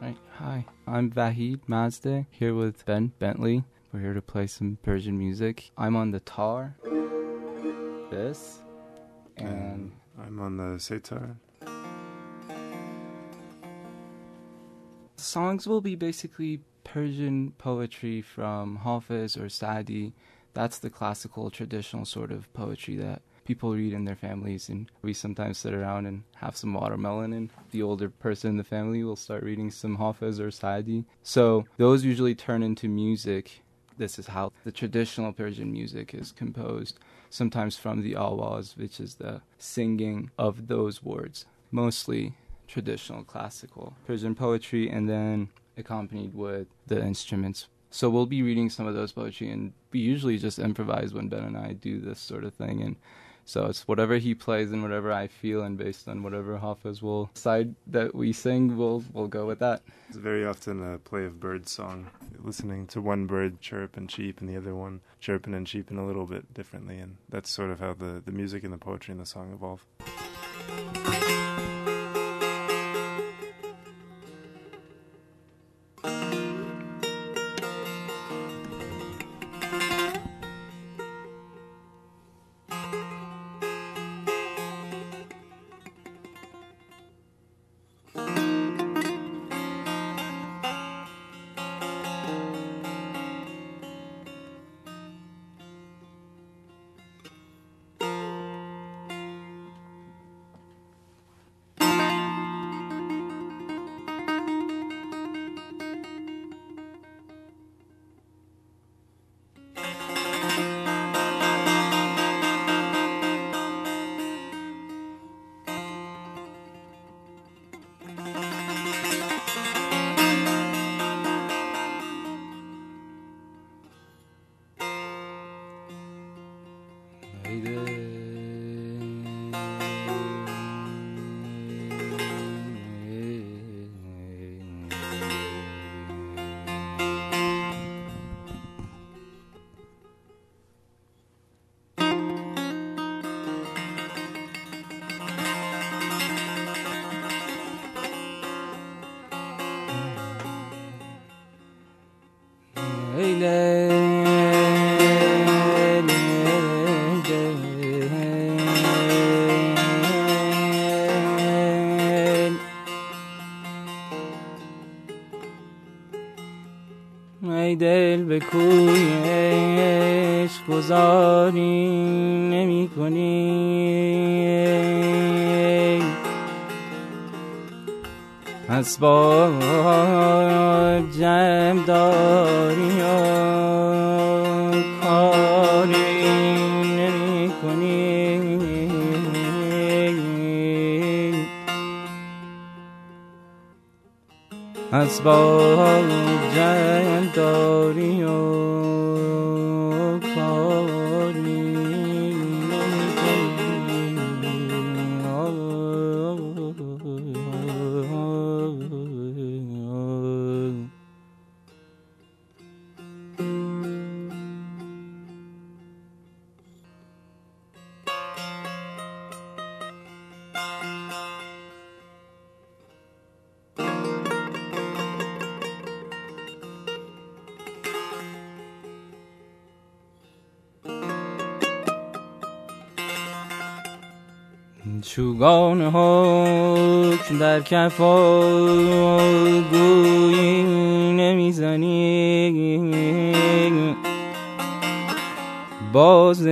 Right. Hi, I'm Vahid Mazdeh here with Ben Bentele. We're here to play some Persian music. I'm on the tar, this, and I'm on the setar. songs will be basically Persian poetry from Hafiz or Saadi. That's the classical, traditional sort of poetry that people read in their families. And we sometimes sit around and have some watermelon, and the older person in the family will start reading some Hafiz or Saadi. So those usually turn into music. This is how the traditional Persian music is composed, sometimes from the awaz, which is the singing of those words. Mostly traditional classical Persian poetry and then accompanied with the instruments. So we'll be reading some of those poetry and we usually just improvise when Ben and I do this sort of thing and so it's whatever he plays and whatever I feel and based on whatever Hafiz will decide that we sing, we'll we'll go with that. It's very often a play of bird song, listening to one bird chirp and cheep and the other one chirping and cheeping a little bit differently and that's sort of how the, the music and the poetry and the song evolve. اسباب جمع داری و کاری نمی کنی اسباب جمع داری و چوگان حکم در کفا گویی نمی‌زنی. باز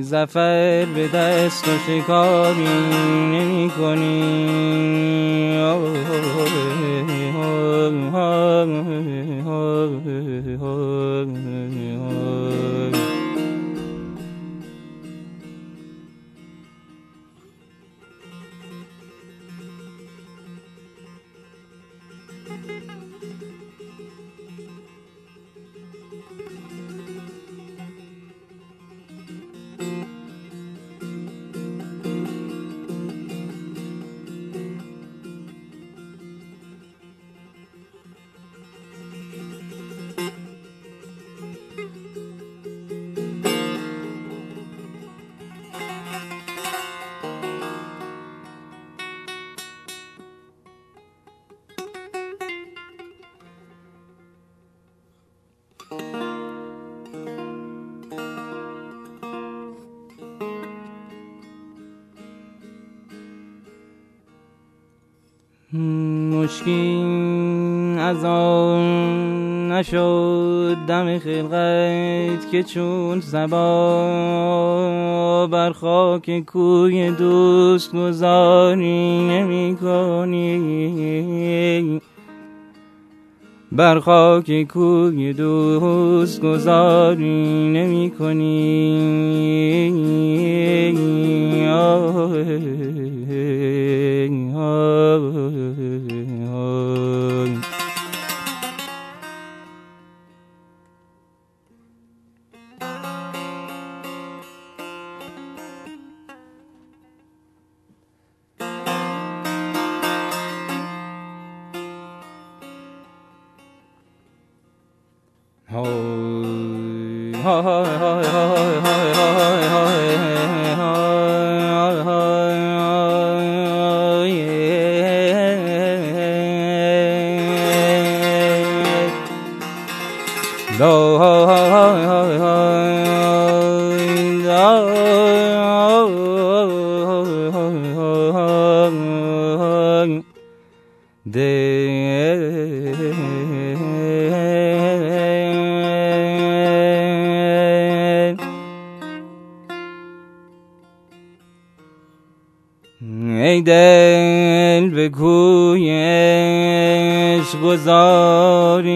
زفر به دست و شکاری نمی کنی آه آه آه آه آه آه آه آه مشکین از آن نشد دم خلقت که چون سبا بر خاک کوی دوست گذاری نمی کنی. بر خاک کوی دوست گذاری نمی کنی. ای گذاری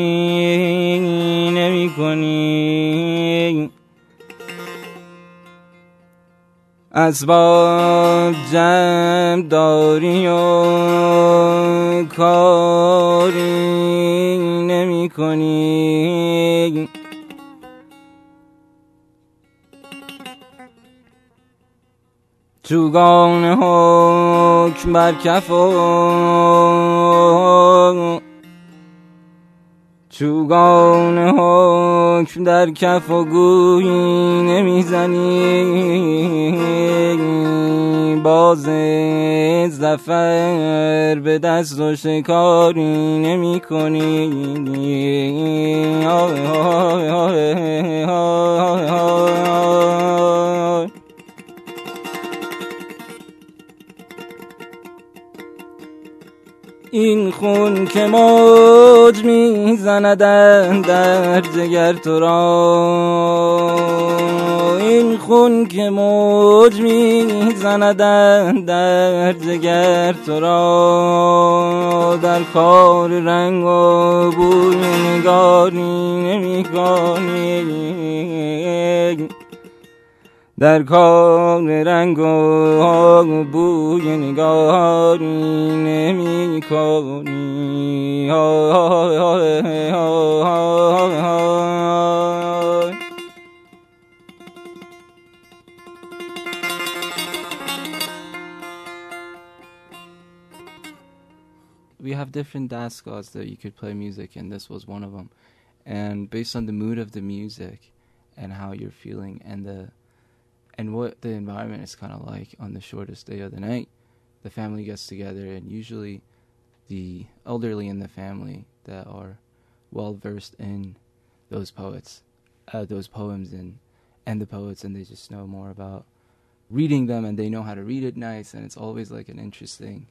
نمی کنی. اسباب جمع داری و کاری نمی کنی. چوگان حکم بر کف و چوگان حکم در کف و گویی نمی‌زنی باز زفر به دست و شکاری نمی کنی این خون که موج می‌زند در جگر تو را. این خون که موج می‌زند در جگر تو را. در کار رنگ و بوی نگاری نمی در کار رنگ و بوی نگاری نمی کنی We have different dastgahs that you could play music, and this was one of them. And based on the mood of the music and how you're feeling and the and what the environment is kind of like on the shortest day of the night. The family gets together, and usually the elderly in the family that are well versed in those poets, uh, those poems, and and the poets, and they just know more about reading them, and they know how to read it nice, and it's always like an interesting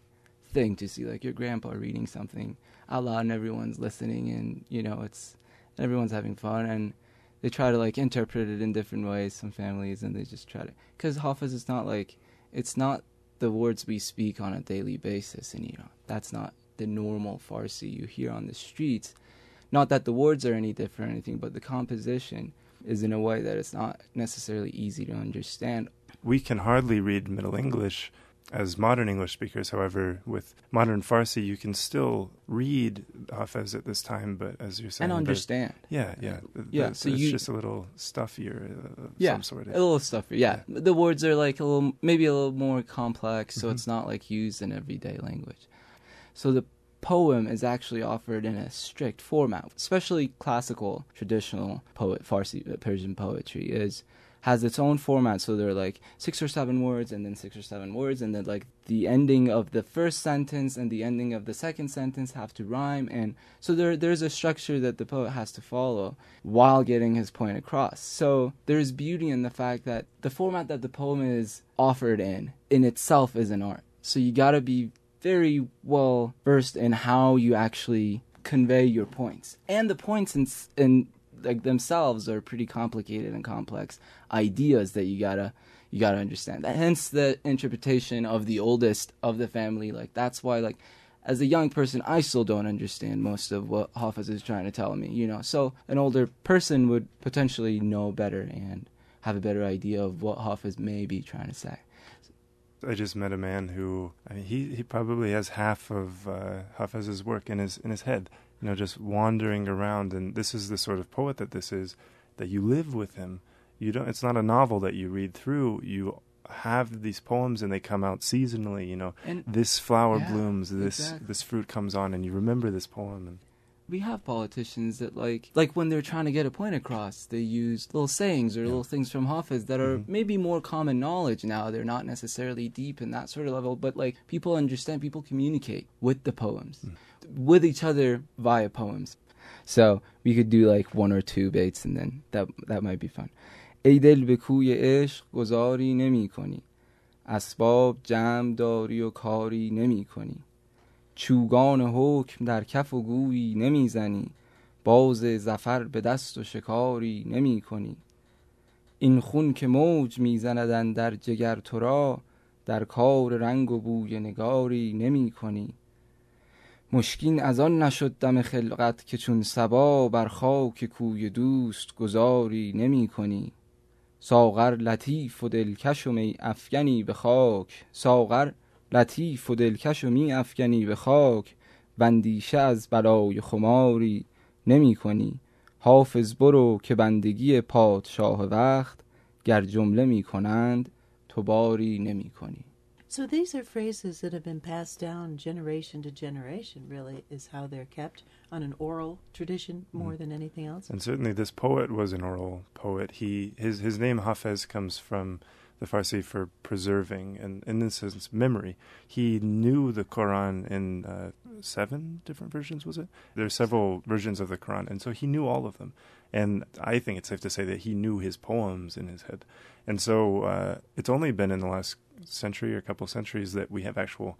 thing to see like your grandpa reading something out loud, and everyone's listening, and you know it's everyone's having fun, and they try to like interpret it in different ways. Some families and they just try to because Hafiz is not like it's not the words we speak on a daily basis in Iran. That's not the normal Farsi you hear on the streets. Not that the words are any different or anything, but the composition is in a way that it's not necessarily easy to understand. We can hardly read Middle English as modern English speakers. However, with modern Farsi, you can still read Hafez at this time, but as you're saying, and understand. Yeah, yeah, yeah. So it's you, just a little stuffier, uh, yeah, some sort. Of. A little stuffier. Yeah. yeah. the words are like a little, maybe a little more complex, so mm-hmm. it's not like used in everyday language. So the poem is actually offered in a strict format, especially classical, traditional poet Farsi uh, Persian poetry is has its own format. So they're like six or seven words and then six or seven words, and then like the ending of the first sentence and the ending of the second sentence have to rhyme. And so there there's a structure that the poet has to follow while getting his point across. So there's beauty in the fact that the format that the poem is offered in in itself is an art. So you gotta be very well versed in how you actually convey your points. And the points in, in like themselves are pretty complicated and complex ideas that you gotta you gotta understand. That, Hence the interpretation of the oldest of the family. Like that's why like as a young person I still don't understand most of what Hafiz is trying to tell me, you know. So an older person would potentially know better and have a better idea of what Hafiz may be trying to say. I just met a man who I mean, he he probably has half of uh, Hafiz's work in his in his head. You know, just wandering around, and this is the sort of poet that this is. That you live with him. You don't. It's not a novel that you read through. You have these poems, and they come out seasonally. You know, And this flower Yeah, blooms. This exactly. this fruit comes on, and you remember this poem. And we have politicians that like like when they're trying to get a point across, they use little sayings or Yeah. little things from Hafiz that are Mhm. maybe more common knowledge now. They're not necessarily deep in that sort of level, but like people understand, people communicate with the poems, with each other via poems. So we could do like one or two baits and then that that might be fun. ای دل به کوی عشق گذاری نمی کنی اسباب جمع داری و کاری نمی کنی چوگان حکم در کف و گویی نمی‌زنی. باز زفر به دست و شکاری نمی کنی این خون که موج میزندن در جگر تو را در کار رنگ و بوی نگاری نمی کنی مشکین از آن نشد دم خلقت که چون سبا بر خاک کوی دوست گذاری نمی کنی ساغر لطیف و دلکش و می افکنی به خاک. ساغر لطیف و دلکش و می افکنی به خاک بندیشه از بلای خماری نمی کنی حافظ برو که بندگی پادشاه وقت گر جمله می کنند تو باری نمی کنی So these are phrases that have been passed down generation to generation, really, is how they're kept on an oral tradition more than anything else. And certainly, this poet was an oral poet. He his his name Hafez comes from the Farsi for preserving, and in this sense, memory. He knew the Quran in uh, seven different versions. Was it? There are several versions of the Quran, and so he knew all of them. And I think it's safe to say that he knew his poems in his head. And so uh, it's only been in the last century or a couple centuries that we have actual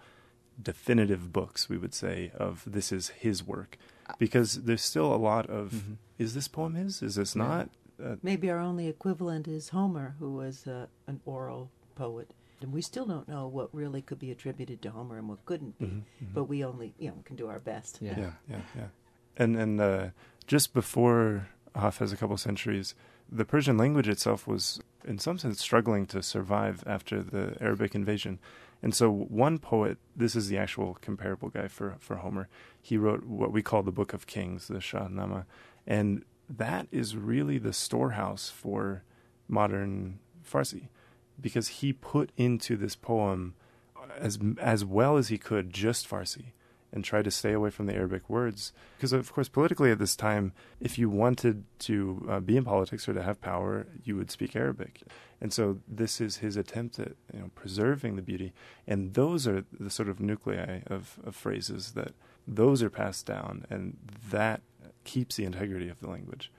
definitive books, we would say, of this is his work. Because there's still a lot of, Mhm. is this poem his? Is this not? Uh, Maybe our only equivalent is Homer, who was uh, an oral poet. And we still don't know what really could be attributed to Homer and what couldn't be. mhm, mhm. But we only, you know, can do our best. Yeah. yeah, yeah, yeah. And and uh, just before Hafez, a couple centuries, the Persian language itself was, in some sense, struggling to survive after the Arabic invasion. And so, one poet, this is the actual comparable guy for for Homer. He wrote what we call the Book of Kings, the Shahnama, and that is really the storehouse for modern Farsi, because he put into this poem as as well as he could just Farsi and tried to stay away from the Arabic words. Because, of course, politically at this time, if you wanted to uh, be in politics or to have power, you would speak Arabic. And so this is his attempt at you know, preserving the beauty. And those are the sort of nuclei of, of phrases that those are passed down, and that keeps the integrity of the language.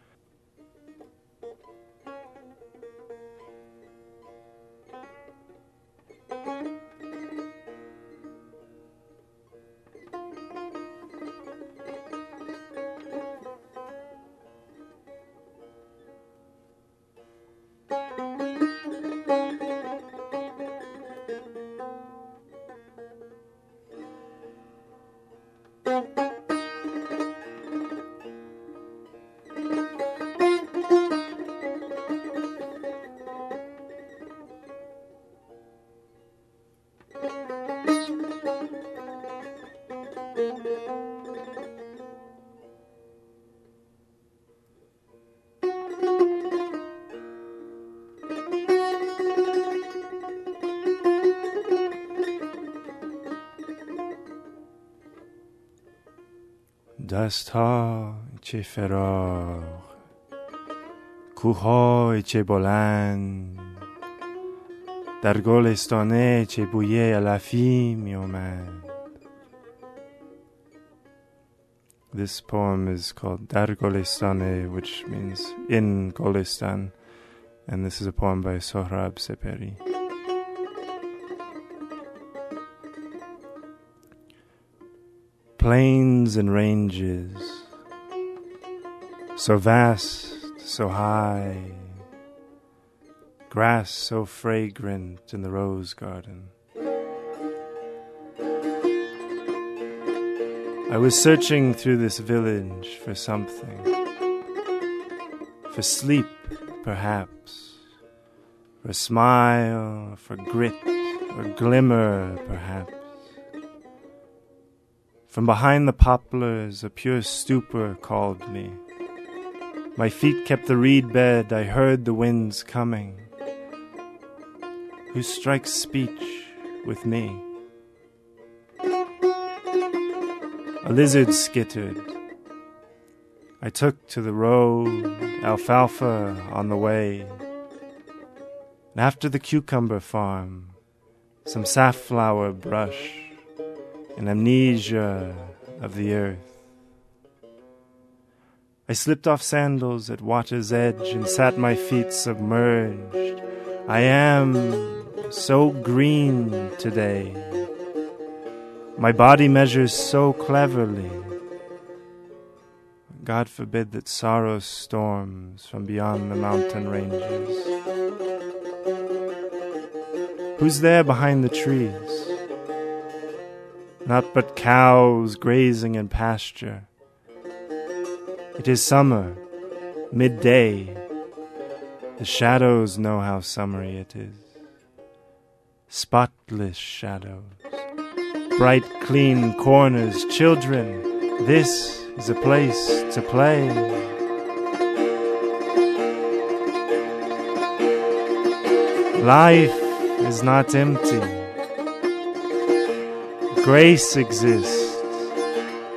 دست ها چه فراغ کوههای چه بلند در گلستانه چه علفی می This poem is called Dar Golistane, which means in Golistan, and this is a poem by Sohrab Sepehri. Plains and ranges, so vast, so high, grass so fragrant in the rose garden. I was searching through this village for something. For sleep, perhaps. For a smile, for grit, or glimmer, perhaps. From behind the poplars, a pure stupor called me. My feet kept the reed bed, I heard the winds coming. Who strikes speech with me? A lizard skittered. I took to the road, alfalfa on the way. And after the cucumber farm, some safflower brush, an amnesia of the earth. I slipped off sandals at water's edge and sat my feet submerged. I am so green today. My body measures so cleverly. God forbid that sorrow storms from beyond the mountain ranges. Who's there behind the trees? Not but cows grazing in pasture. It is summer, midday. The shadows know how summery it is. Spotless shadows bright, clean corners. Children, this is a place to play. Life is not empty. Grace exists.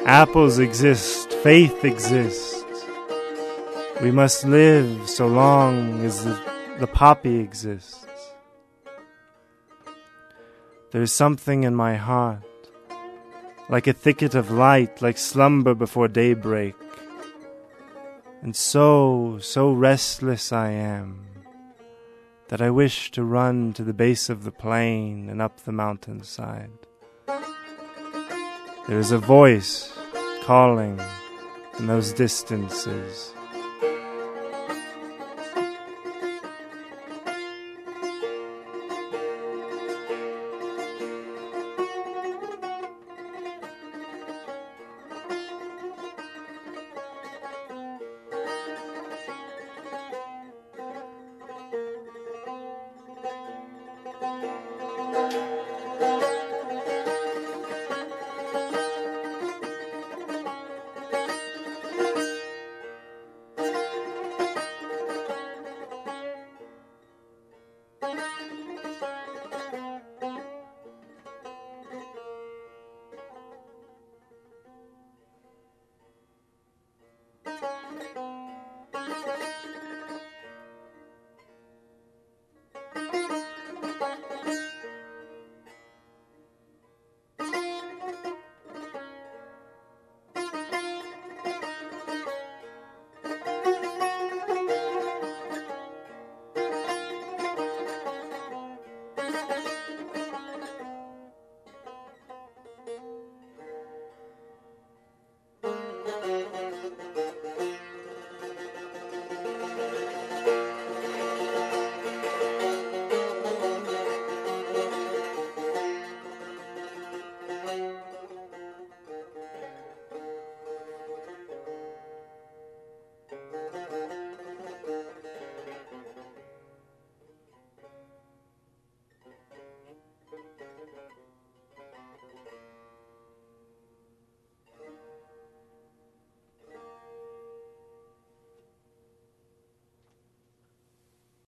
Apples exist. Faith exists. We must live so long as the, the poppy exists. There is something in my heart, like a thicket of light, like slumber before daybreak. And so, so restless I am, that I wish to run to the base of the plain and up the mountainside. There is a voice calling in those distances.